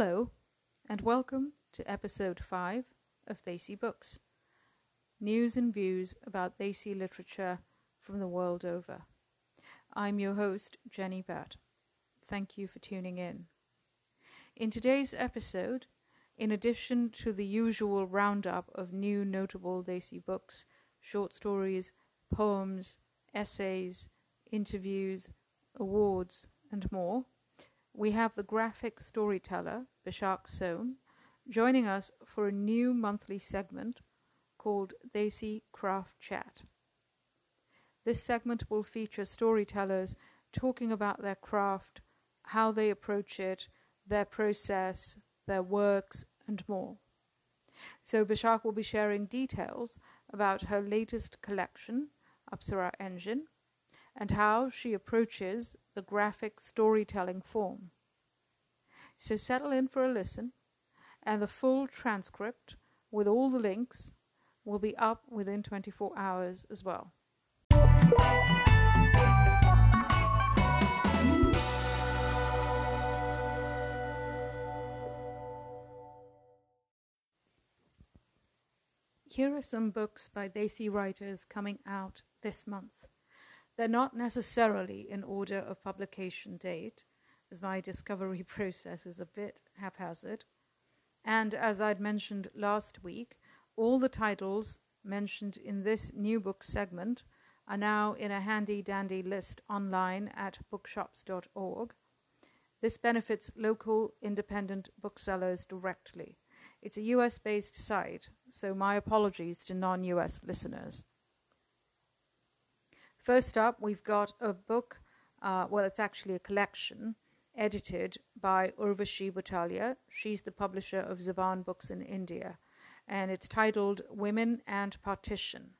Hello, and welcome to episode 5 of Desi Books News and Views about Desi literature from the world over. I'm your host, Jenny Bhatt. Thank you for tuning in. In today's episode, in addition to the usual roundup of new notable Desi books, short stories, poems, essays, interviews, awards, and more, we have the graphic storyteller, Bishakh Som, joining us for a new monthly segment called Desi Craft Chat. This segment will feature storytellers talking about their craft, how they approach it, their process, their works, and more. So Bishakh will be sharing details about her latest collection, Apsara Engine, and how she approaches the graphic storytelling form. So settle in for a listen, and the full transcript with all the links will be up within 24 hours as well. Here are some books by Desi writers coming out this month. They're not necessarily in order of publication date, as my discovery process is a bit haphazard. And as I'd mentioned last week, all the titles mentioned in this new book segment are now in a handy dandy list online at bookshop.org. This benefits local independent booksellers directly. It's a US based site, so my apologies to non US listeners. First up, we've got a book, uh, well, it's actually a collection, edited by Urvashi Butalia. She's the publisher of Zubaan Books in India, and it's titled Women and Partition.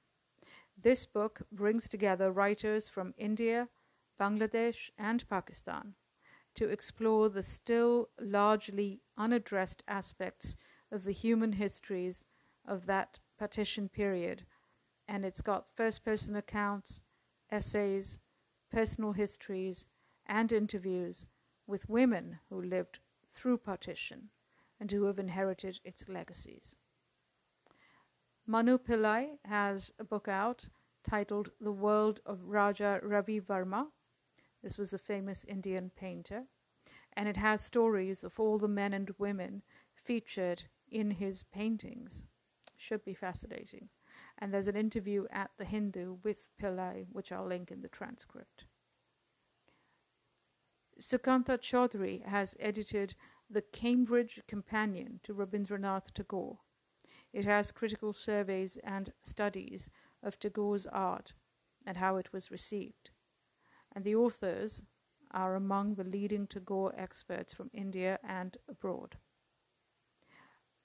This book brings together writers from India, Bangladesh, and Pakistan to explore the still largely unaddressed aspects of the human histories of that partition period. And it's got first person accounts, essays, personal histories, and interviews with women who lived through partition and who have inherited its legacies. Manu Pillai has a book out titled The World of Raja Ravi Varma. This was a famous Indian painter, and it has stories of all the men and women featured in his paintings. Should be fascinating. And there's an interview at the Hindu with Pillai, which I'll link in the transcript. Sukanta Chaudhuri has edited the Cambridge Companion to Rabindranath Tagore. It has critical surveys and studies of Tagore's art and how it was received. And the authors are among the leading Tagore experts from India and abroad.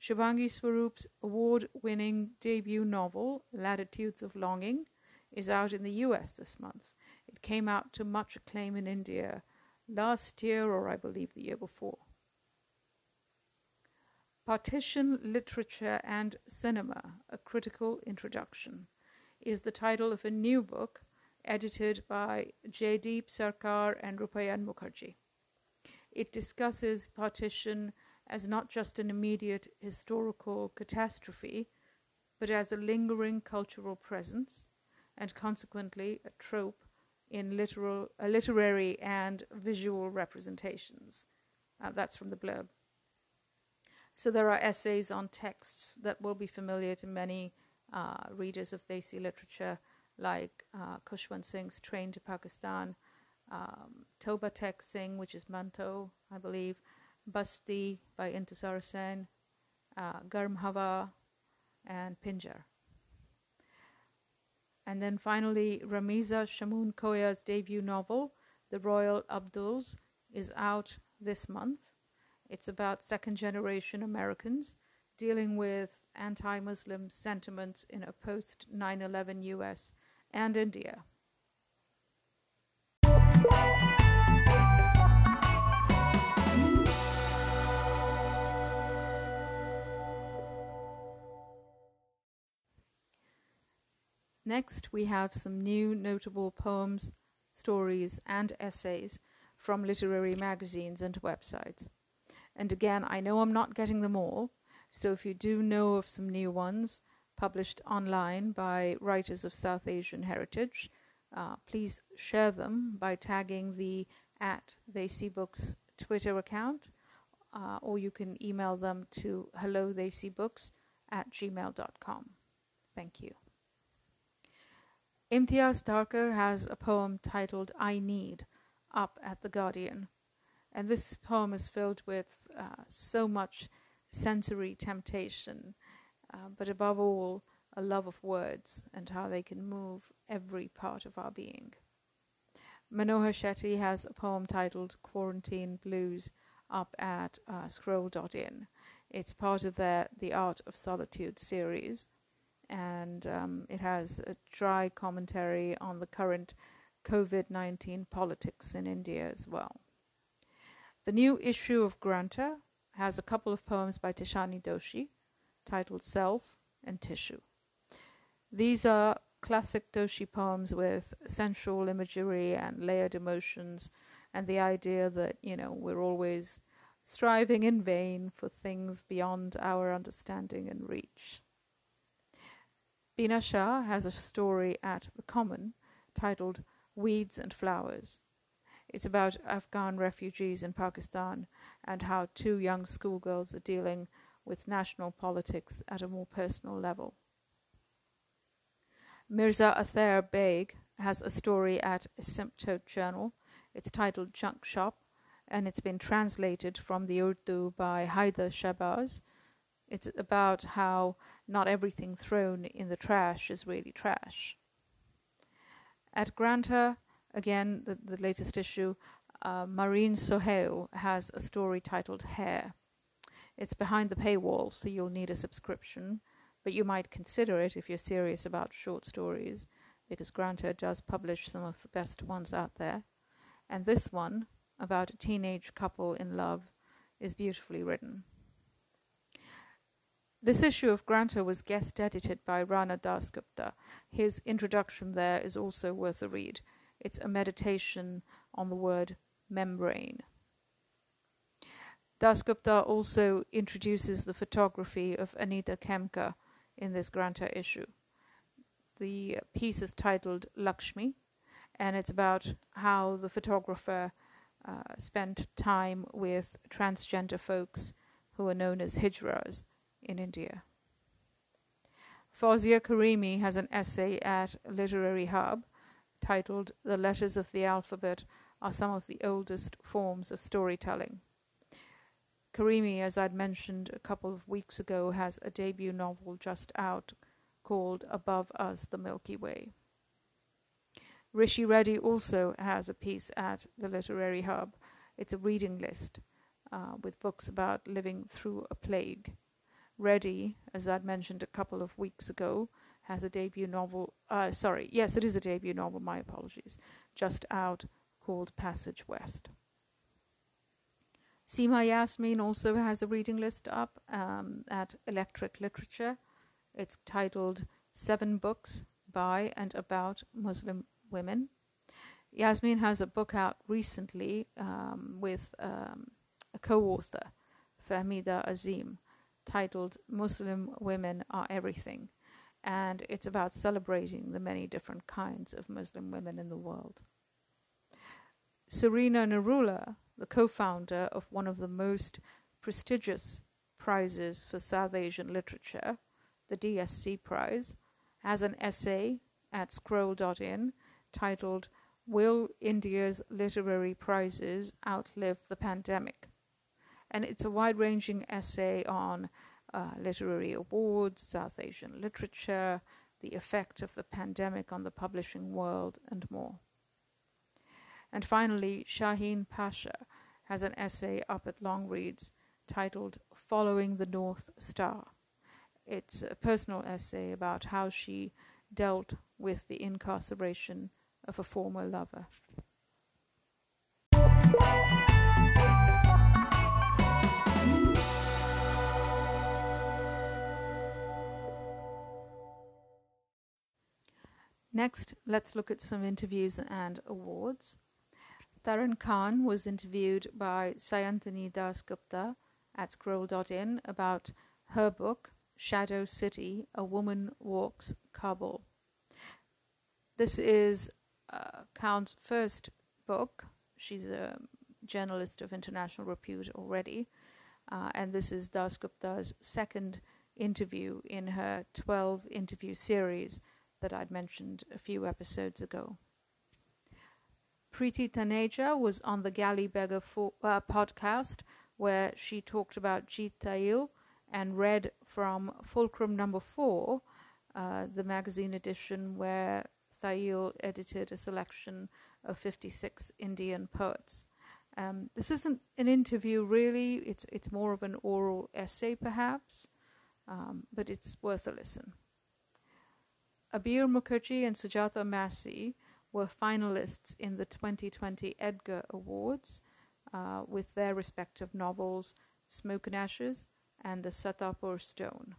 Shubhangi Swaroop's award winning debut novel, Latitudes of Longing, is out in the US this month. It came out to much acclaim in India last year, or I believe the year before. Partition Literature and Cinema A Critical Introduction is the title of a new book edited by Jaydeep Sarkar and Rupayan Mukherjee. It discusses partition as not just an immediate historical catastrophe, but as a lingering cultural presence and consequently a trope in literal, uh, literary and visual representations. Uh, that's from the blurb. So there are essays on texts that will be familiar to many uh, readers of Desi literature, like uh, Khushwant Singh's Train to Pakistan, um, Toba Tek Singh, which is Manto, I believe, Basti by Intizar Husain, uh, Garm Hawa, and Pinjar. And then finally, Ramiza Shamoun Koya's debut novel, The Royal Abduls, is out this month. It's about second generation Americans dealing with anti Muslim sentiments in a post 9 11 US and India. Next, we have some new notable poems, stories, and essays from literary magazines and websites. And again, I know I'm not getting them all, so if you do know of some new ones published online by writers of South Asian heritage, uh, please share them by tagging the at Desi Books Twitter account, uh, or you can email them to hello desi books at gmail.com. Thank you. Imtiaz Dharker has a poem titled I Need up at The Guardian. And this poem is filled with uh, so much sensory temptation, uh, but above all, a love of words and how they can move every part of our being. Manohar Shetty has a poem titled Quarantine Blues up at uh, scroll.in. It's part of their The Art of Solitude series, and um, it has a dry commentary on the current COVID 19 politics in India as well. The new issue of Granta has a couple of poems by Tishani Doshi titled Self and Tissue. These are classic Doshi poems with sensual imagery and layered emotions, and the idea that, you know, we're always striving in vain for things beyond our understanding and reach. Bina Shah has a story at The Common titled Weeds and Flowers. It's about Afghan refugees in Pakistan and how two young schoolgirls are dealing with national politics at a more personal level. Mirza Athar Baig has a story at Asymptote Journal. It's titled Junk Shop, and it's been translated from the Urdu by Haider Shahbaz. It's about how not everything thrown in the trash is really trash. At Granta, again, the, the latest issue, uh, Mahreen Sohail has a story titled Hair. It's behind the paywall, so you'll need a subscription but you might consider it if you're serious about short stories, because Granta does publish some of the best ones out there. And this one, about a teenage couple in love, is beautifully written. This issue of Granta was guest edited by Rana Dasgupta. His introduction there is also worth a read. It's a meditation on the word membrane. Dasgupta also introduces the photography of Anita Khemka, in this Granta issue. The piece is titled Lakshmi, and it's about how the photographer uh, spent time with transgender folks who are known as hijras in India. Fowzia Karimi has an essay at Literary Hub titled The Letters of the Alphabet Are Some of the Oldest Forms of Storytelling. Karimi, as I'd mentioned a couple of weeks ago, has a debut novel just out called Above Us, the Milky Way. Rishi Reddi also has a piece at the Literary Hub. It's a reading list uh, with books about living through a plague. Reddi, as I'd mentioned a couple of weeks ago, has a debut novel. Uh, sorry, yes, it is a debut novel, my apologies, just out called Passage West. Seema Yasmin also has a reading list up um, at Electric Literature. It's titled Seven Books by and About Muslim Women. Yasmin has a book out recently um, with um, a co author, Fahmida Azim, titled Muslim Women Are Everything. And it's about celebrating the many different kinds of Muslim women in the world. Surina Narula the co founder of one of the most prestigious prizes for South Asian literature, the DSC Prize, has an essay at scroll.in titled Will India's Literary Prizes Outlive the Pandemic? And it's a wide ranging essay on uh, literary awards, South Asian literature, the effect of the pandemic on the publishing world, and more. And finally, Shaheen Pasha has an essay up at Longreads titled Following the North Star. It's a personal essay about how she dealt with the incarceration of a former lover. Next, let's look at some interviews and awards. Taran Khan was interviewed by Sayantani Das Gupta at scroll.in about her book, Shadow City A Woman Walks Kabul. This is uh, Khan's first book. She's a journalist of international repute already. Uh, and this is Das Gupta's second interview in her 12 interview series that I'd mentioned a few episodes ago. Preeti Taneja was on the Galley Beggar for, uh, podcast where she talked about Jeet Thayil and read from Fulcrum number four, uh, the magazine edition where Thayil edited a selection of 56 Indian poets. Um, this isn't an interview, really. It's it's more of an oral essay, perhaps, um, but it's worth a listen. Abir Mukherjee and Sujata Massey were finalists in the 2020 Edgar Awards uh, with their respective novels Smoke and Ashes and The Satapur Stone.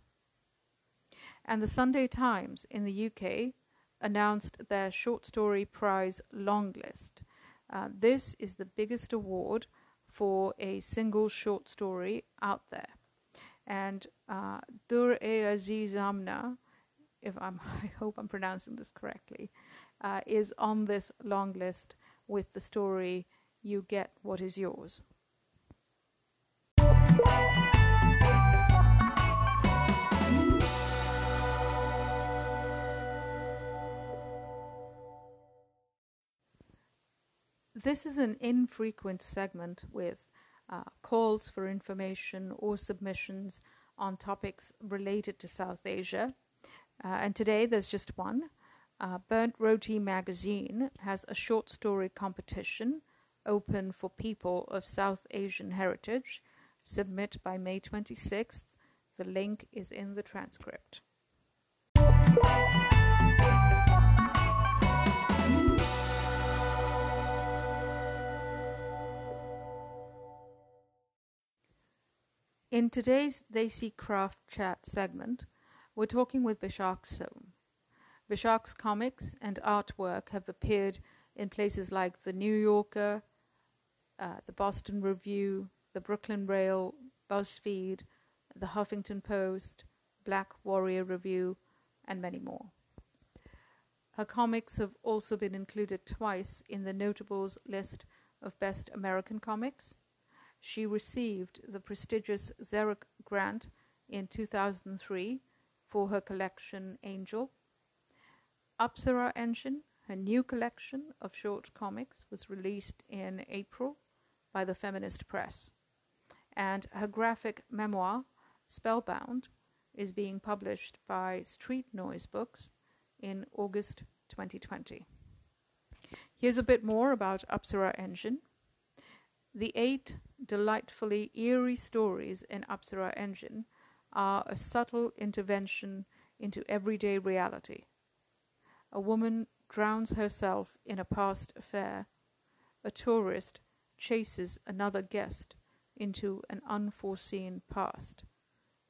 And the Sunday Times in the UK announced their short story prize longlist. Uh, this is the biggest award for a single short story out there. And uh, Dur e Aziz Amna, if I'm, I hope I'm pronouncing this correctly, uh, is on this long list with the story You Get What Is Yours. This is an infrequent segment with uh, calls for information or submissions on topics related to South Asia. Uh, and today there's just one. Uh, Burnt Roti magazine has a short story competition open for people of South Asian heritage. Submit by May 26th. The link is in the transcript. In today's Desi Craft Chat segment, we're talking with Bishakh Som. Bishakh's comics and artwork have appeared in places like The New Yorker, uh, The Boston Review, The Brooklyn Rail, BuzzFeed, The Huffington Post, Black Warrior Review, and many more. Her comics have also been included twice in the Notables list of Best American Comics she received the prestigious Xeric Grant in 2003 for her collection Angel. Apsara Engine, her new collection of short comics, was released in April by the Feminist Press. And her graphic memoir, Spellbound, is being published by Street Noise Books in August 2020. Here's a bit more about Apsara Engine. The eight delightfully eerie stories in Apsara Engine are a subtle intervention into everyday reality. A woman drowns herself in a past affair. A tourist chases another guest into an unforeseen past.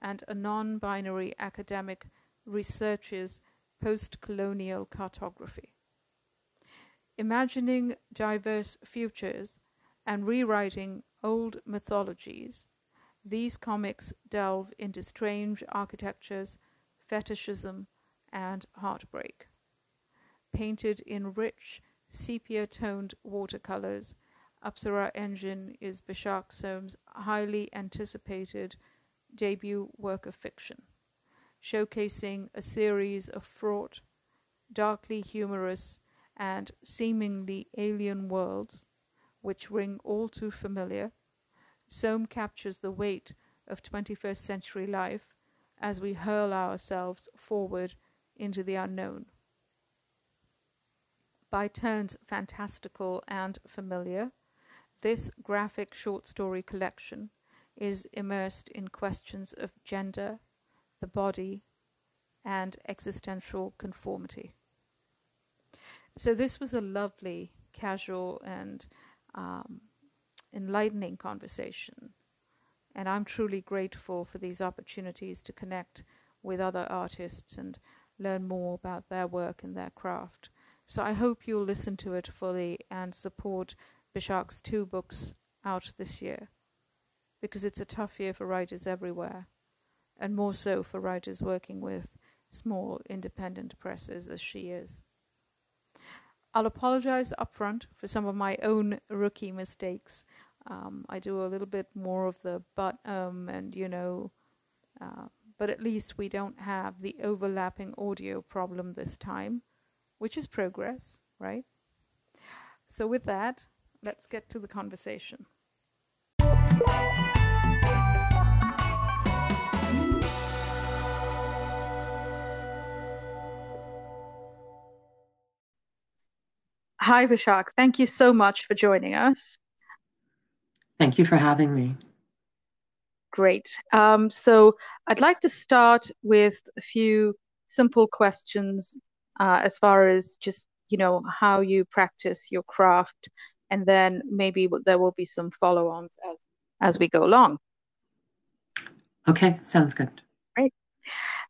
And a non binary academic researches post colonial cartography. Imagining diverse futures and rewriting old mythologies, these comics delve into strange architectures, fetishism, and heartbreak. Painted in rich, sepia toned watercolors, Apsara Engine is Bishakh Som's highly anticipated debut work of fiction, showcasing a series of fraught, darkly humorous, and seemingly alien worlds which ring all too familiar, Som captures the weight of 21st century life as we hurl ourselves forward into the unknown. By turns fantastical and familiar, this graphic short story collection is immersed in questions of gender, the body, and existential conformity. So, this was a lovely, casual, and um, enlightening conversation. And I'm truly grateful for these opportunities to connect with other artists and learn more about their work and their craft. So I hope you'll listen to it fully and support Bishakh's two books out this year. because it's a tough year for writers everywhere, and more so for writers working with small independent presses as she is. I'll apologize upfront for some of my own rookie mistakes. Um, I do a little bit more of the but um and you know, uh, but at least we don't have the overlapping audio problem this time, which is progress, right? So with that, let's get to the conversation. Hi, Bishakh. Thank you so much for joining us. Thank you for having me. Great. Um, so I'd like to start with a few simple questions uh, as far as just, you know, how you practice your craft, and then maybe there will be some follow-ons as, as we go along. Okay, sounds good. Great.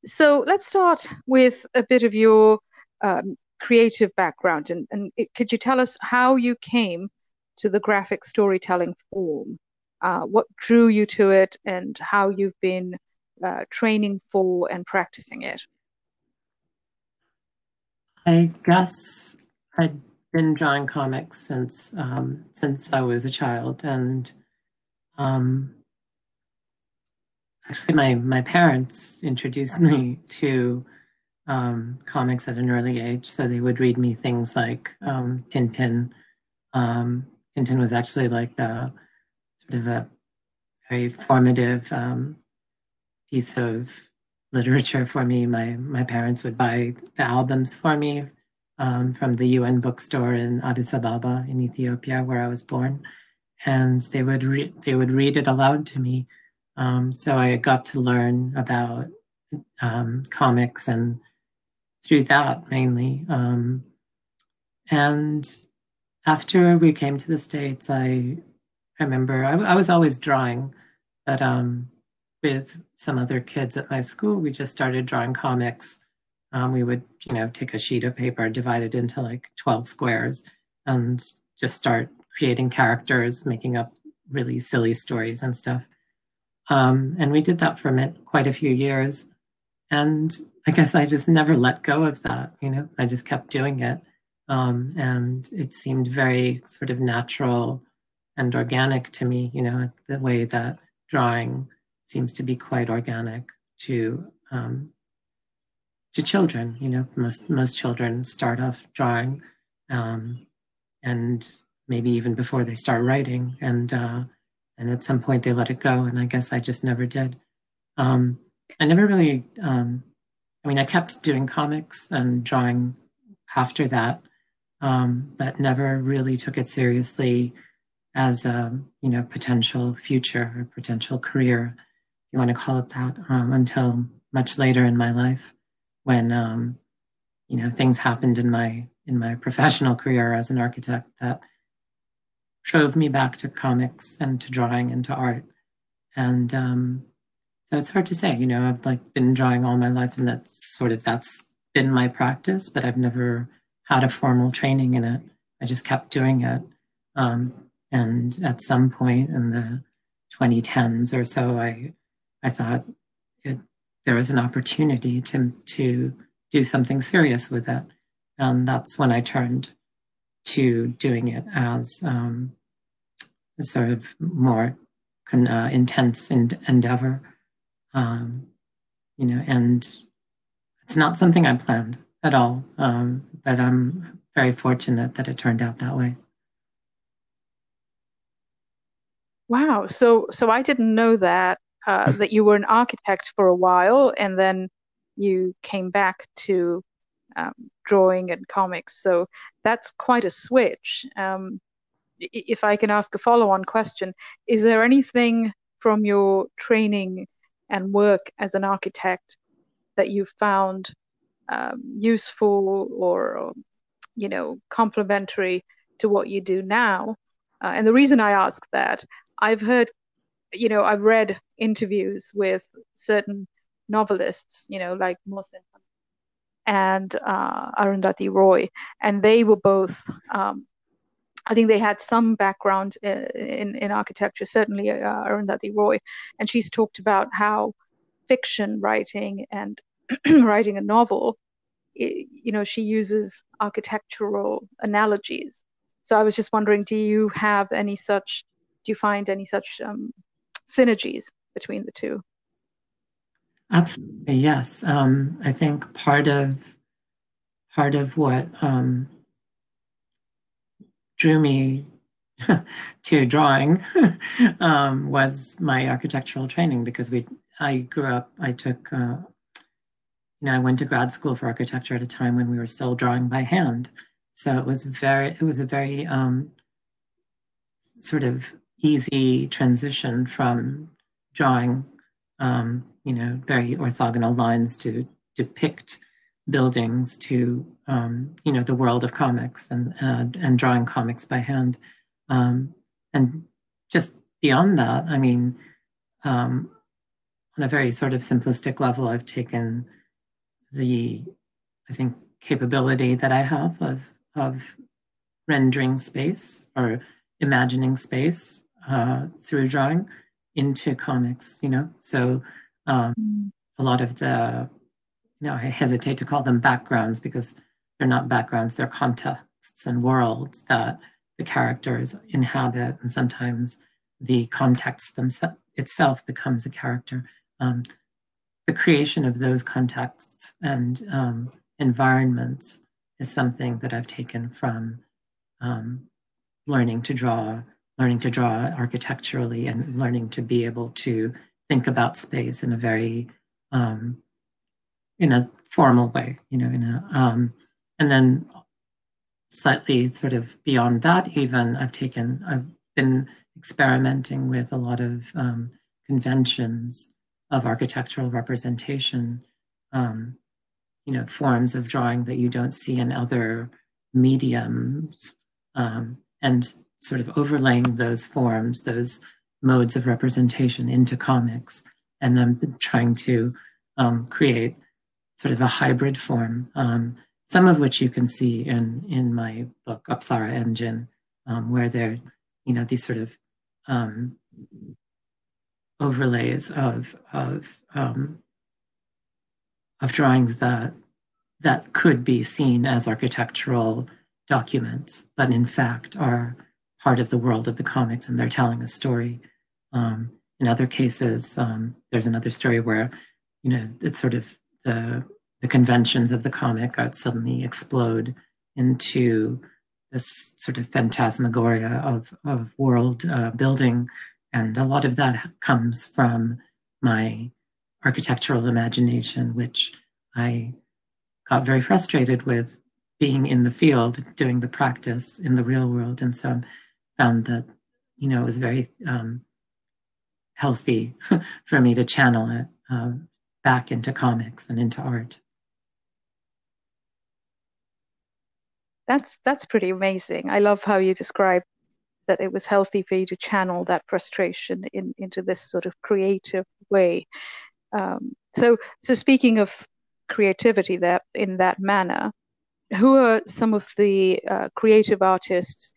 So let's start with a bit of your um, creative background, and, and it, could you tell us how you came to the graphic storytelling form? Uh, what drew you to it, and how you've been uh, training for and practicing it? I guess I'd been drawing comics since um, since I was a child, and um, actually, my my parents introduced me to um, comics at an early age. So they would read me things like um, Tintin. Tintin was actually like a sort of a very formative um, piece of literature for me. My my parents would buy the albums for me um, from the UN bookstore in Addis Ababa in Ethiopia, where I was born, and they would re- they would read it aloud to me. Um, so I got to learn about um, comics and through that mainly. Um, and after we came to the States, I, remember I, I was always drawing, but um, with some other kids at my school, we just started drawing comics. Um, we would, you know, take a sheet of paper, divide it into like 12 squares, and just start creating characters, making up really silly stories and stuff. Um, and we did that for quite a few years. And I guess I just never let go of that. You know, I just kept doing it. Um, and it seemed very sort of natural and organic to me, you know, the way that drawing seems to be quite organic to um, to children. You know, most most children start off drawing, um, and maybe even before they start writing, and uh, and at some point they let it go. And I guess I just never did. Um, I never really um, I mean, I kept doing comics and drawing after that, um, but never really took it seriously as a you know potential future or potential career, if you want to call it that, um, until much later in my life, when um, you know things happened in my in my professional career as an architect that drove me back to comics and to drawing and to art, and um, so it's hard to say, you know, I've like been drawing all my life and that's sort of that's been my practice, but I've never had a formal training in it. I just kept doing it. Um, and at some point in the 2010s or so, I I thought it, there was an opportunity to to do something serious with it, and that's when I turned to doing it as um, a sort of more uh, intense endeavor. Um, you know, and it's not something I planned at all. Um, but I'm very fortunate that it turned out that way. Wow. So, so I didn't know that uh, that you were an architect for a while, and then you came back to um, drawing and comics. So that's quite a switch. Um, if I can ask a follow-on question, is there anything from your training and work as an architect that you found um, useful or you know complementary to what you do now. Uh, and the reason i ask that i've heard you know i've read interviews with certain novelists you know like Mohsin and uh, Arundhati Roy, and they were both um, I think they had some background uh, in in architecture, certainly uh, Arundhati Roy, and she's talked about how fiction writing and writing a novel, you know, she uses architectural analogies. So I was just wondering, do you have any such? Do you find any such um, synergies between the two? Absolutely, yes. Um, I think part of part of what um, drew me to drawing um, was my architectural training because we I grew up. I took uh, you know I went to grad school for architecture at a time when we were still drawing by hand. So it was very it was a very um, sort of easy transition from drawing um, you know, very orthogonal lines to depict buildings to, um, you know, the world of comics and, uh, and drawing comics by hand. Um, and just beyond that, I mean, um, on a very sort of simplistic level, I've taken the, I think, capability that I have of, of rendering space or imagining space uh, through drawing into comics, you know? So um, a lot of the, you know, I hesitate to call them backgrounds because they're not backgrounds, they're contexts and worlds that the characters inhabit. And sometimes the context themselves itself becomes a character. Um, the creation of those contexts and um, environments is something that I've taken from um, learning to draw, learning to draw architecturally, and learning to be able to think about space in a very um, in a formal way, you know, in a um, and then slightly sort of beyond that, even I've taken I've been experimenting with a lot of um, conventions of architectural representation, um, you know, forms of drawing that you don't see in other mediums, um, and sort of overlaying those forms, those modes of representation into comics. And I'm trying to um, create sort of a hybrid form, um, some of which you can see in, in my book, Apsara Engine, um, where there, you know, these sort of um, overlays of, of, um, of drawings that, that could be seen as architectural documents, but in fact are part of the world of the comics and they're telling a story. Um, in other cases, um, there's another story where, you know, it's sort of the the conventions of the comic suddenly explode into this sort of phantasmagoria of of world uh, building, and a lot of that comes from my architectural imagination, which I got very frustrated with being in the field, doing the practice in the real world, and so found that you know it was very um, healthy for me to channel it uh, back into comics and into art. That's that's pretty amazing. I love how you describe that it was healthy for you to channel that frustration in, into this sort of creative way. Um, so, so speaking of creativity, that in that manner, who are some of the uh, creative artists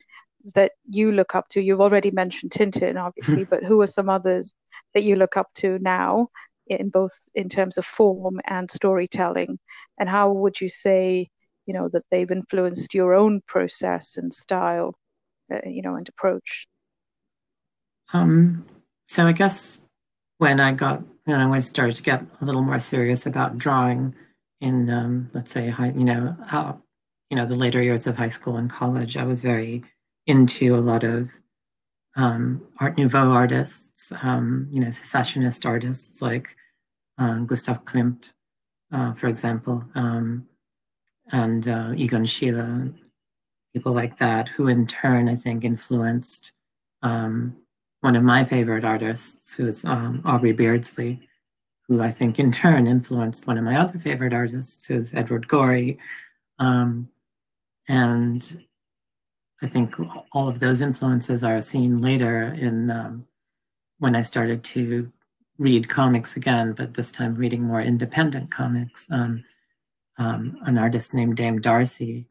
that you look up to? You've already mentioned Tintin, obviously, but who are some others that you look up to now in both in terms of form and storytelling? And how would you say, you know, that they've influenced your own process and style, uh, you know, and approach? Um, so I guess when I got when I started to get a little more serious about drawing in, um, let's say, high, you know, uh, you know, the later years of high school and college, I was very into a lot of um, Art Nouveau artists, um, you know, secessionist artists like um, Gustav Klimt, uh, for example, um, and uh, Egon Schiele, people like that, who in turn, I think, influenced um, one of my favorite artists, who is um, Aubrey Beardsley, who I think in turn influenced one of my other favorite artists, who's Edward Gorey. Um, and I think all of those influences are seen later in um, when I started to read comics again, but this time reading more independent comics. Um, um, an artist named Dame Darcy,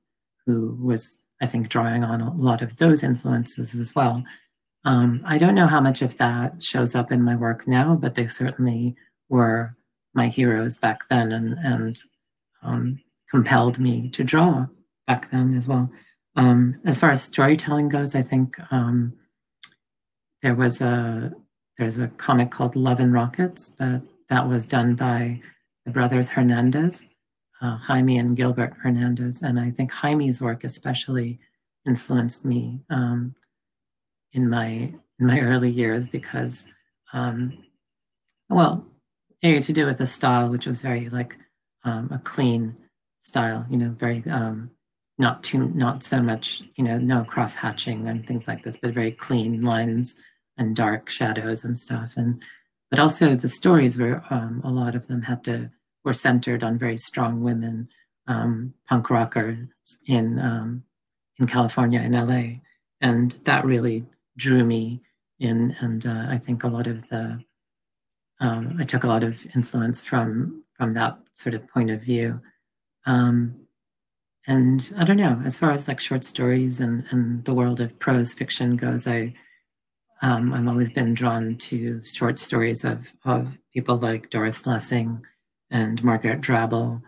who was I think drawing on a lot of those influences as well. Um, I don't know how much of that shows up in my work now, but they certainly were my heroes back then and, and um, compelled me to draw back then as well. Um, as far as storytelling goes, I think um, there was a there's a comic called Love and Rockets, but that was done by the brothers Hernandez, uh, Jaime and Gilbert Hernandez, and I think Jaime's work especially influenced me um, in my in my early years because, um, well, to do with the style, which was very like um, a clean style, you know, very um, not too not so much, you know, no cross hatching and things like this, but very clean lines and dark shadows and stuff, and but also the stories were um, a lot of them had to were centered on very strong women um, punk rockers in um, in California in LA, and that really drew me in. And uh, I think a lot of the um, I took a lot of influence from from that sort of point of view. Um, and I don't know, as far as like short stories and, and the world of prose fiction goes, I um, I've always been drawn to short stories of of people like Doris Lessing and Margaret Drabble.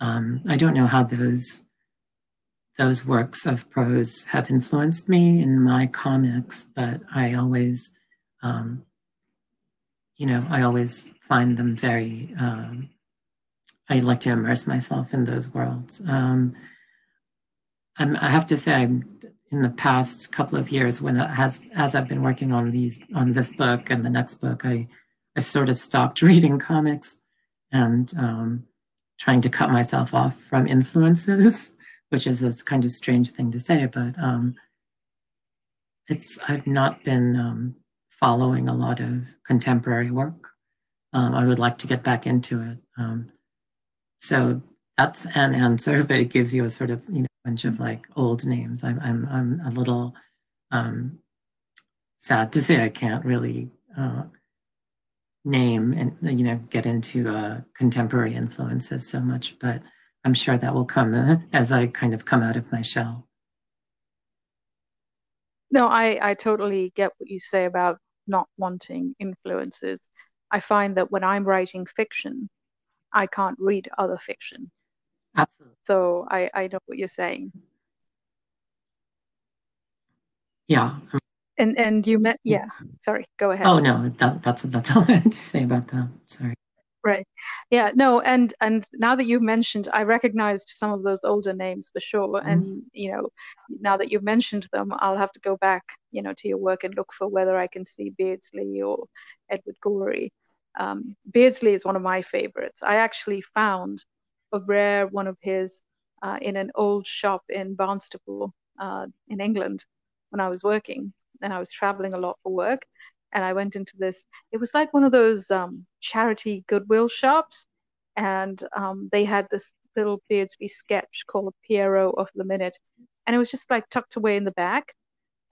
Um, I don't know how those those works of prose have influenced me in my comics, but I always, um, you know, I always find them very. Um, I like to immerse myself in those worlds. Um, i have to say, I'm, in the past couple of years, when as as I've been working on these on this book and the next book, I I sort of stopped reading comics and um, trying to cut myself off from influences which is a kind of strange thing to say, but um, it's I've not been um, following a lot of contemporary work. Um, I would like to get back into it. Um, so that's an answer, but it gives you a sort of you know bunch of like old names. I'm I'm I'm a little um, sad to say I can't really uh, name and you know get into uh, contemporary influences so much, but I'm sure that will come uh, as I kind of come out of my shell. No, I, I totally get what you say about not wanting influences. I find that when I'm writing fiction, I can't read other fiction. Absolutely. So I, I know what you're saying. Yeah. And and you met yeah. Sorry, go ahead. Oh no, that, that's that's all I had to say about that. Sorry. Right. Yeah, no, and and now that you've mentioned, I recognized some of those older names for sure. Mm. And you know, now that you've mentioned them, I'll have to go back, you know, to your work and look for whether I can see Beardsley or Edward Gorey. Um, Beardsley is one of my favorites. I actually found a rare one of his uh, in an old shop in Barnstaple uh, in England when I was working, and I was traveling a lot for work and I went into this. It was like one of those um, charity goodwill shops, and um, they had this little Beardsley sketch called Pierrot of the Minute, and it was just like tucked away in the back.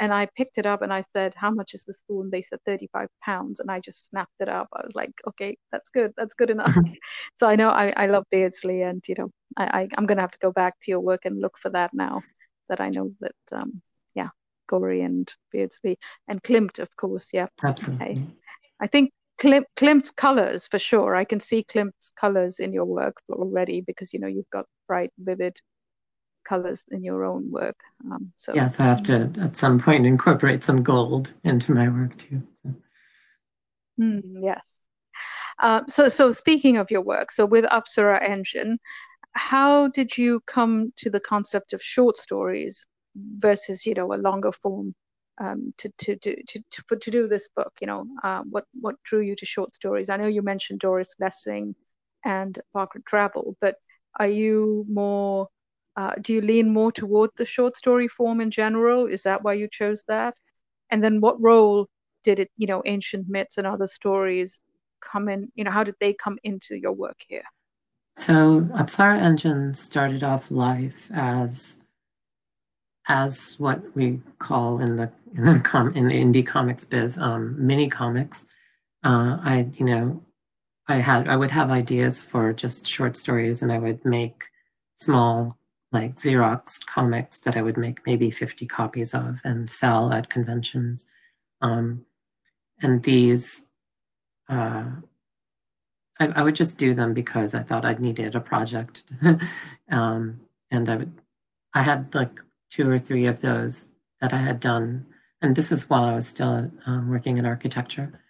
And I picked it up and I said, "How much is the spoon?" They said thirty-five pounds, and I just snapped it up. I was like, "Okay, that's good. That's good enough." so I know I, I love Beardsley, and you know, I, I am gonna have to go back to your work and look for that now that I know that um, Gorey and Beardsley and Klimt, of course. Yeah, absolutely. Okay. I think Klimt, Klimt's colors for sure. I can see Klimt's colors in your work already because you know you've got bright, vivid colors in your own work. Um, so yes, I have to at some point incorporate some gold into my work too. So. Mm, yes. Uh, so, so speaking of your work, so with Apsara Engine, how did you come to the concept of short stories versus you know a longer form um, to, to, to, to, to, to do this book? You know, uh, what, what drew you to short stories? I know you mentioned Doris Lessing and Margaret Drabble, but are you more, uh, do you lean more toward the short story form in general? Is that why you chose that? And then what role did it, you know, ancient myths and other stories come in, you know, how did they come into your work here? So Apsara Engine started off life as as what we call in the in the, com, in the indie comics biz um, mini comics. Uh, I you know I had I would have ideas for just short stories, and I would make small like Xerox comics that I would make maybe 50 copies of and sell at conventions. Um, and these, uh, I, I, would just do them because I thought I needed a project. um, and I would, I had like two or three of those that I had done. And this is while I was still um, working in architecture.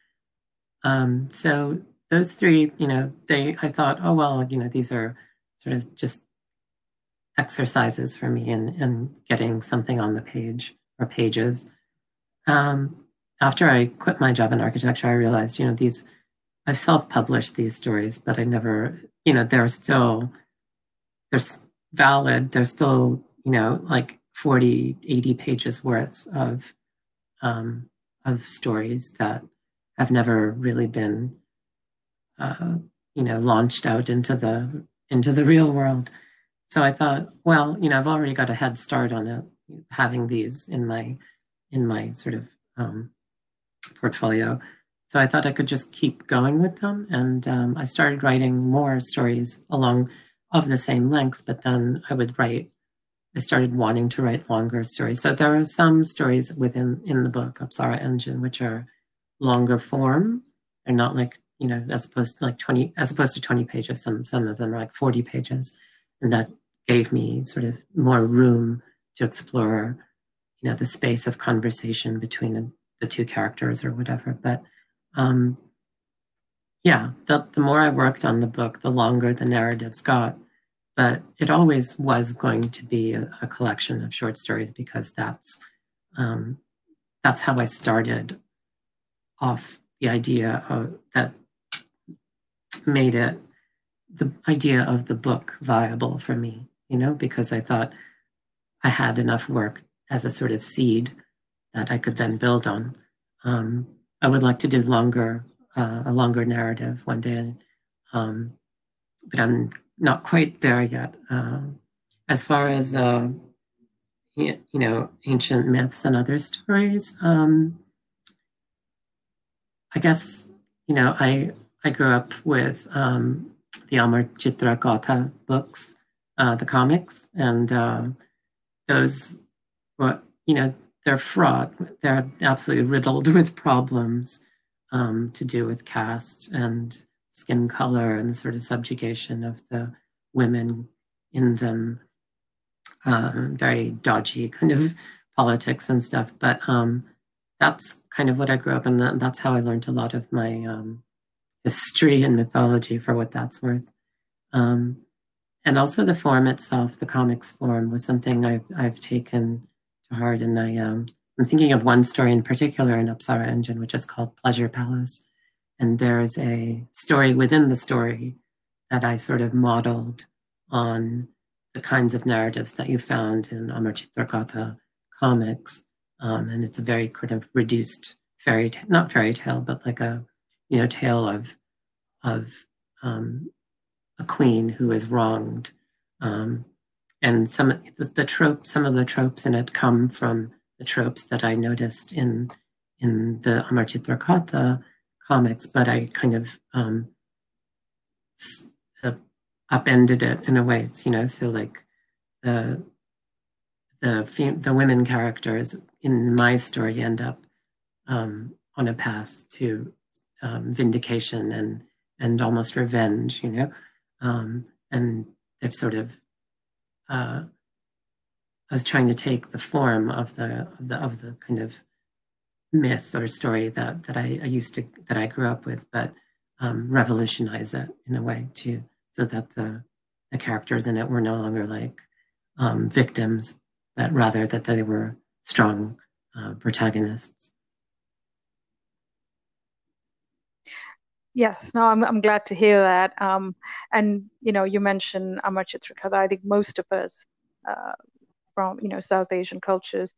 Um, so those three, you know, they, I thought, oh, well, you know, these are sort of just exercises for me in, in getting something on the page or pages. Um, after I quit my job in architecture, I realized, you know, these, I've self-published these stories, but I never, you know, they're still, they're valid. They're still, you know, like 40, 80 pages worth of, um, of stories that have never really been, uh, you know, launched out into the, into the real world. So I thought, well, you know, I've already got a head start on it, having these in my in my sort of um, portfolio. So I thought I could just keep going with them, and um, I started writing more stories along of the same length. But then I would write. I started wanting to write longer stories. So there are some stories within in the book Apsara Engine which are longer form. They're not like you know as opposed to like twenty as opposed to twenty pages. Some some of them are like forty pages and that gave me sort of more room to explore you know the space of conversation between the two characters or whatever but um yeah the, the more i worked on the book the longer the narratives got but it always was going to be a, a collection of short stories because that's um, that's how i started off the idea of that made it the idea of the book viable for me, you know, because I thought I had enough work as a sort of seed that I could then build on. Um, I would like to do longer, uh, a longer narrative one day, um, but I'm not quite there yet. Uh, as far as uh, you know, ancient myths and other stories, um, I guess you know, I I grew up with um, the Amar Chitra Katha books, uh, the comics, and uh, those, well, you know, they're fraught. They're absolutely riddled with problems um, to do with caste and skin color and the sort of subjugation of the women in them. Uh, very dodgy kind of politics and stuff, but um, that's kind of what I grew up in. That's how I learned a lot of my um, history and mythology for what that's worth. Um, and also the form itself, the comics form, was something I've, I've taken to heart. And I, um, I'm thinking of one story in particular in Apsara Engine, which is called Pleasure Palace. And there's a story within the story that I sort of modeled on the kinds of narratives that you found in Amar Chitra comics. Um, and it's a very kind of reduced fairy tale, not fairy tale, but like a you know, tale of of um, a queen who is wronged, um, and some the, the tropes, some of the tropes in it come from the tropes that I noticed in in the Amar Chitra comics, but I kind of um, uh, upended it in a way. It's, you know, so like the the the women characters in my story end up um, on a path to um, vindication and and almost revenge, you know, um, and they've sort of. Uh, I was trying to take the form of the of the of the kind of myth or story that that I, I used to that I grew up with, but um, revolutionize it in a way to so that the the characters in it were no longer like um, victims, but rather that they were strong uh, protagonists. Yes, no, I'm I'm glad to hear that. Um, and you know, you mentioned Amar Chitra I think most of us uh, from you know South Asian cultures,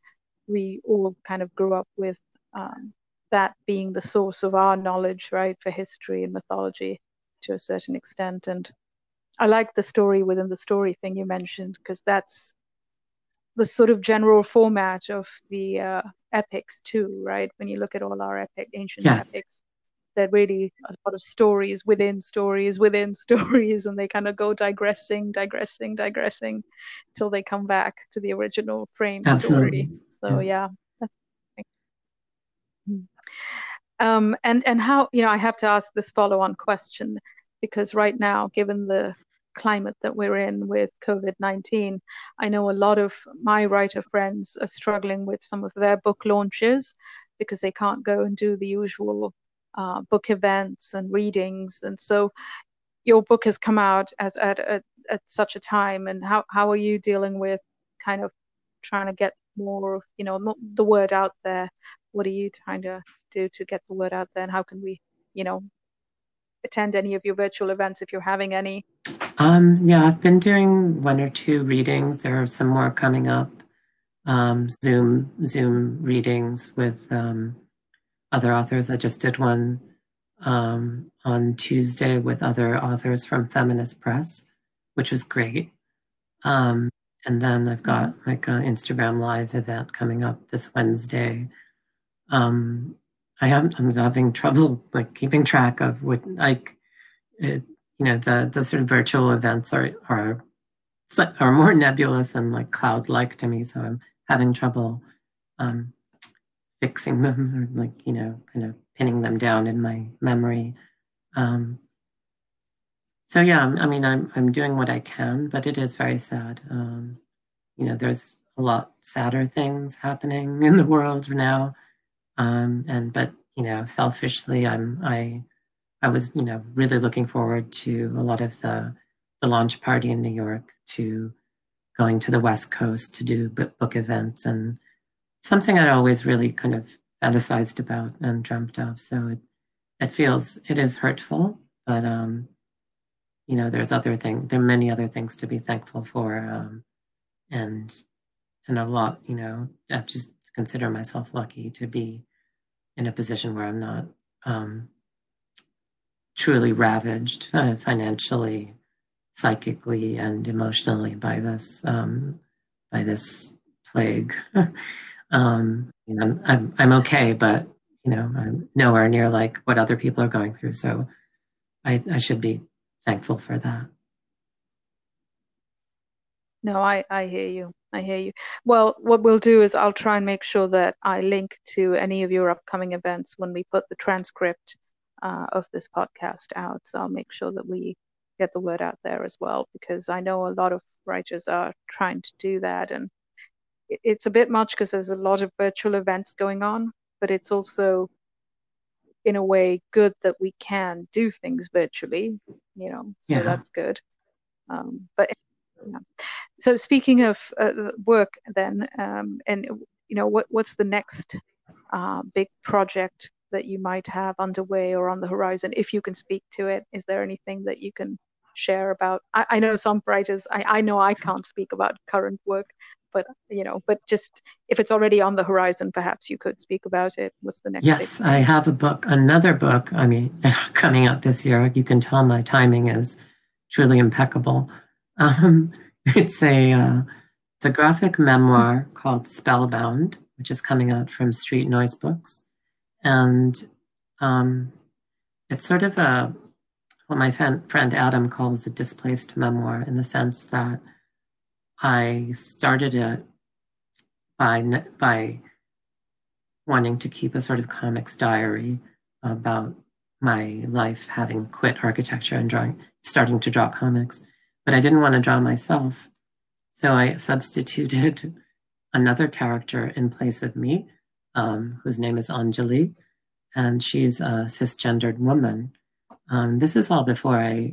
we all kind of grew up with um, that being the source of our knowledge, right, for history and mythology to a certain extent. And I like the story within the story thing you mentioned because that's the sort of general format of the uh, epics too, right? When you look at all our epic ancient yes. epics, they're really a lot of stories within stories within stories, and they kind of go digressing, digressing, digressing, till they come back to the original frame Absolutely. story. So yeah. Um, and and how you know I have to ask this follow-on question because right now, given the climate that we're in with COVID 19, I know a lot of my writer friends are struggling with some of their book launches because they can't go and do the usual uh, book events and readings. And so your book has come out as at, at, at such a time. And how, how are you dealing with kind of trying to get more, you know, the word out there? What are you trying to do to get the word out there? And how can we, you know, attend any of your virtual events if you're having any? Um, yeah, I've been doing one or two readings. There are some more coming up. Um, Zoom Zoom readings with um, other authors. I just did one um, on Tuesday with other authors from Feminist Press, which was great. Um, and then I've got like an Instagram live event coming up this Wednesday. Um, I am I'm having trouble like keeping track of what like it, you know the the sort of virtual events are are are more nebulous and like cloud like to me, so I'm having trouble um, fixing them or like you know kind of pinning them down in my memory. Um, so yeah, I mean I'm I'm doing what I can, but it is very sad. Um, you know, there's a lot sadder things happening in the world now. Um, and but you know, selfishly, I'm I I was you know really looking forward to a lot of the the launch party in New York, to going to the West Coast to do book events, and something I'd always really kind of fantasized about and dreamt of. So it it feels it is hurtful, but um, you know, there's other things. There are many other things to be thankful for, um, and and a lot. You know, I just consider myself lucky to be in a position where I'm not um, truly ravaged uh, financially, psychically, and emotionally by this um, by this plague. um, you know, I'm I'm okay, but you know, I'm nowhere near like what other people are going through. So I, I should be thankful for that. No, I, I hear you. I hear you. Well, what we'll do is I'll try and make sure that I link to any of your upcoming events when we put the transcript uh, of this podcast out. So I'll make sure that we get the word out there as well, because I know a lot of writers are trying to do that. And it's a bit much because there's a lot of virtual events going on, but it's also, in a way, good that we can do things virtually, you know, so yeah. that's good. Um, but So speaking of uh, work, then, um, and you know, what what's the next uh, big project that you might have underway or on the horizon? If you can speak to it, is there anything that you can share about? I, I know some writers. I, I know I can't speak about current work, but you know, but just if it's already on the horizon, perhaps you could speak about it. What's the next? Yes, I have a book, another book. I mean, coming out this year. You can tell my timing is truly impeccable. Um, it's a uh, it's a graphic memoir called Spellbound, which is coming out from Street Noise Books, and um, it's sort of a what my friend, friend Adam calls a displaced memoir in the sense that I started it by by wanting to keep a sort of comics diary about my life having quit architecture and drawing starting to draw comics but I didn't want to draw myself. So I substituted another character in place of me, um, whose name is Anjali, and she's a cisgendered woman. Um, this is all before I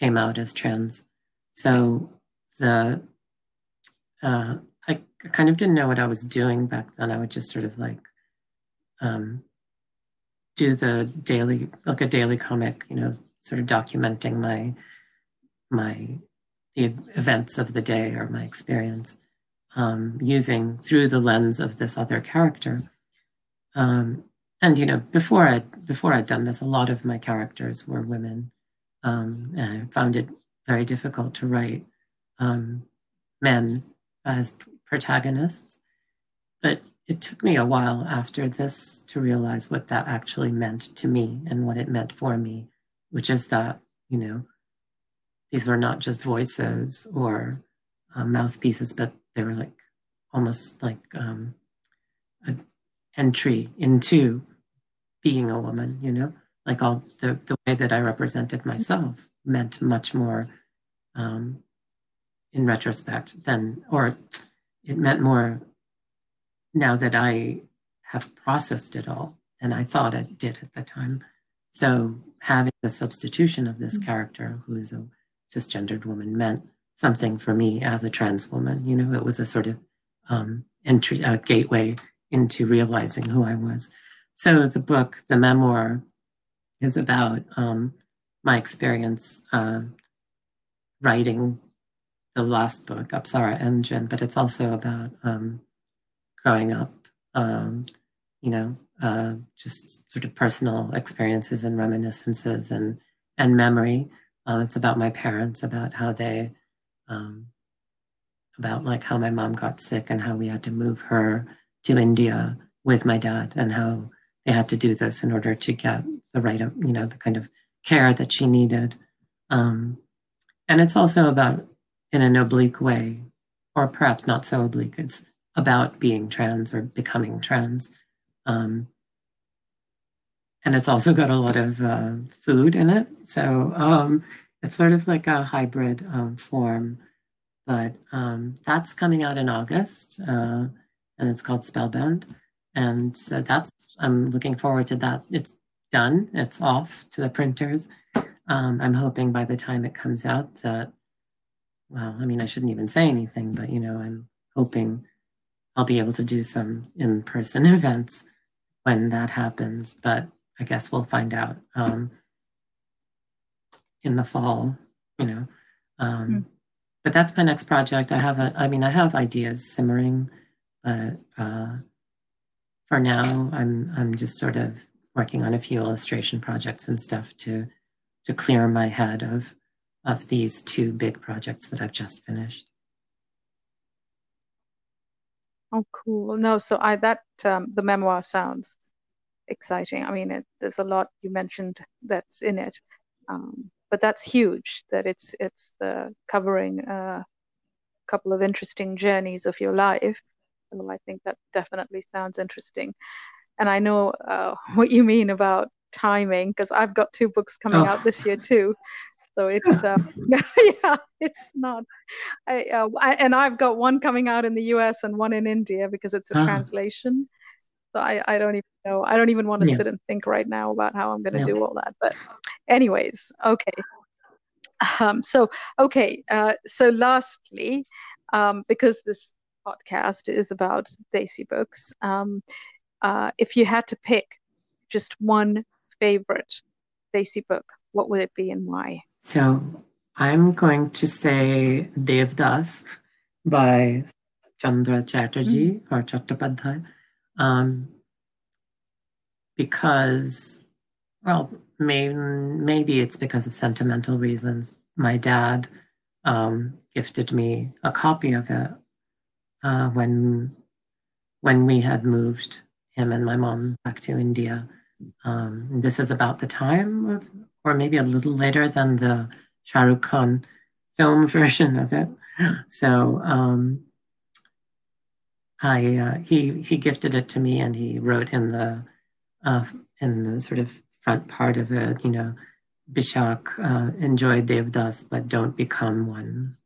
came out as trans. So the uh, I kind of didn't know what I was doing back then. I would just sort of like um, do the daily, like a daily comic, you know, sort of documenting my my the events of the day or my experience um, using through the lens of this other character. Um, and you know, before I before I'd done this, a lot of my characters were women, um, and I found it very difficult to write um, men as protagonists. But it took me a while after this to realize what that actually meant to me and what it meant for me, which is that, you know, these were not just voices or uh, mouthpieces, but they were like almost like um, an entry into being a woman, you know, like all the, the way that I represented myself meant much more um, in retrospect than, or it meant more now that I have processed it all than I thought it did at the time. So having the substitution of this mm-hmm. character, who is a cisgendered woman, meant something for me as a trans woman. You know, it was a sort of um, entry, a gateway into realizing who I was. So the book, the memoir, is about um, my experience uh, writing the last book, Apsara Engine, but it's also about um, growing up, um, you know, uh, just sort of personal experiences and reminiscences and and memory. Uh, it's about my parents, about how they, um, about like how my mom got sick and how we had to move her to India with my dad and how they had to do this in order to get the right, you know, the kind of care that she needed. Um, and it's also about, in an oblique way, or perhaps not so oblique, it's about being trans or becoming trans. Um, and it's also got a lot of uh, food in it. So um, it's sort of like a hybrid um, form. But um, that's coming out in August, uh, and it's called Spellbound. And so that's, I'm looking forward to that. It's done, it's off to the printers. Um, I'm hoping by the time it comes out that, well, I mean, I shouldn't even say anything, but you know, I'm hoping I'll be able to do some in person events when that happens. But I guess we'll find out um, in the fall, you know. Um, mm. But that's my next project. I have a, I mean, I have ideas simmering, but uh, for now, I'm I'm just sort of working on a few illustration projects and stuff to to clear my head of of these two big projects that I've just finished. Oh, cool. No, so I that um, the memoir sounds exciting. I mean, it, there's a lot you mentioned that's in it, um, but that's huge. That it's it's the covering a couple of interesting journeys of your life. So I think that definitely sounds interesting. And I know uh, what you mean about timing because I've got two books coming oh. out this year too. So it's uh, yeah, it's not. I, uh, I, and I've got one coming out in the U.S. and one in India because it's a uh-huh. translation. So I, I don't even know. I don't even want to yeah. sit and think right now about how I'm going to yeah. do all that. But, anyways, okay. Um, so okay. Uh, so lastly, um, because this podcast is about Desi books, um, uh, if you had to pick just one favorite Desi book, what would it be and why? So I'm going to say Devdas by Chandra Chatterjee mm-hmm. or Chattopadhyay um, because, well, may, maybe it's because of sentimental reasons. My dad um, gifted me a copy of it uh, when when we had moved him and my mom back to India. Um, this is about the time of or maybe a little later than the Shah Rukh Khan film version of it. So um, I uh, he he gifted it to me, and he wrote in the uh, in the sort of front part of it, you know, Bishakh uh, enjoy Devdas, but don't become one.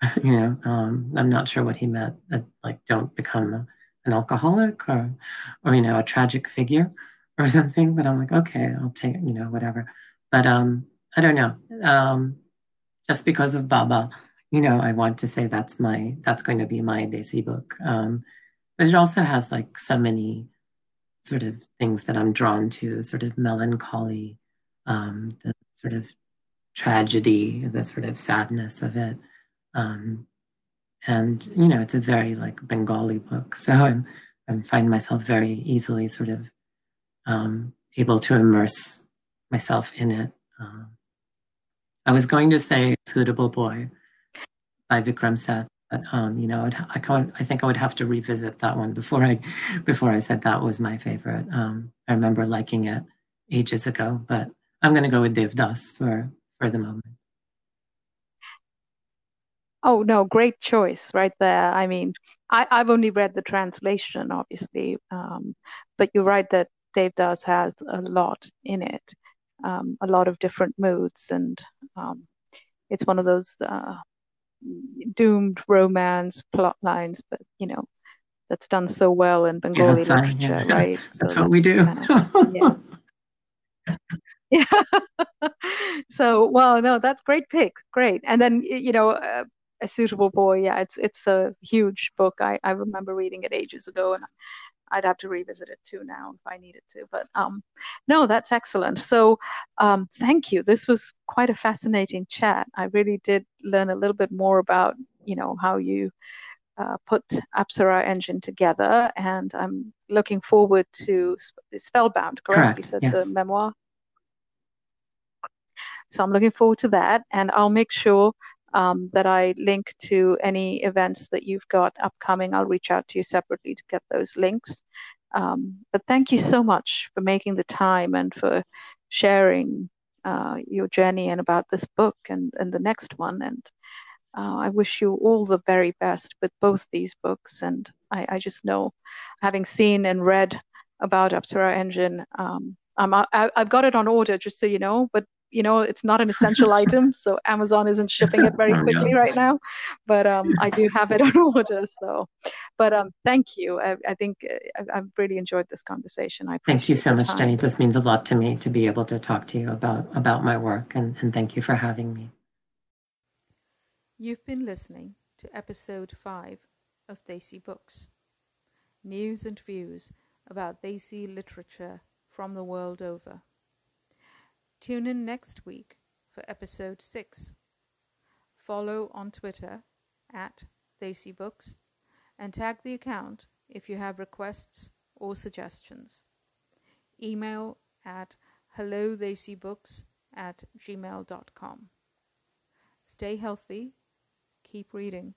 you know, um, I'm not sure what he meant. Like, don't become a, an alcoholic or, or you know, a tragic figure or something. But I'm like, okay, I'll take you know whatever. But um, I don't know. Um, just because of Baba, you know, I want to say that's my that's going to be my Desi book. Um, but it also has like so many sort of things that I'm drawn to, the sort of melancholy, um, the sort of tragedy, the sort of sadness of it. Um, and you know, it's a very like Bengali book, so I'm I find myself very easily sort of um, able to immerse myself in it. Um, I was going to say Suitable Boy by Vikram Seth, But um, you know, I can't, I think I would have to revisit that one before I before I said that was my favorite. Um, I remember liking it ages ago, but I'm going to go with Devdas for for the moment. Oh no, great choice right there. I mean, I, have only read the translation, obviously, um, but you're right that Devdas has a lot in it, um, a lot of different moods, and um, it's one of those uh, doomed romance plot lines, but you know, that's done so well in Bengali yeah, literature, yeah. right? So that's what we do. Kind of, yeah. yeah. so, well, no, that's great pick. Great. And then, you know, uh, a suitable boy. Yeah, it's it's a huge book. I, I remember reading it ages ago, and I'd have to revisit it too now if I needed to. But um, no, that's excellent. So um, thank you. This was quite a fascinating chat. I really did learn a little bit more about you know how you uh, put Apsara engine together, and I'm looking forward to Spellbound. Correct? correct. You said yes. the memoir. So I'm looking forward to that, and I'll make sure um, that I link to any events that you've got upcoming. I'll reach out to you separately to get those links. Um, but thank you so much for making the time and for sharing uh, your journey and about this book and, and the next one. And uh, I wish you all the very best with both these books. And I, I just know, having seen and read about Apsara Engine, um, I, have got it on order, just so you know. But you know it's not an essential item so amazon isn't shipping it very quickly yeah. right now but um, i do have it on order so but um, thank you. I, I think uh, I, have really enjoyed this conversation. I thank you so much time. jenny. This means a lot to me to be able to talk to you about about my work and, and thank you for having me. You've been listening to episode 5 of desi books. News and views about desi literature from the world over Tune in next week for episode 6. Follow on Twitter at Desi Books and tag the account if you have requests or suggestions. Email at hellodesibooks at gmail.com. Stay healthy, keep reading,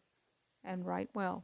and write well.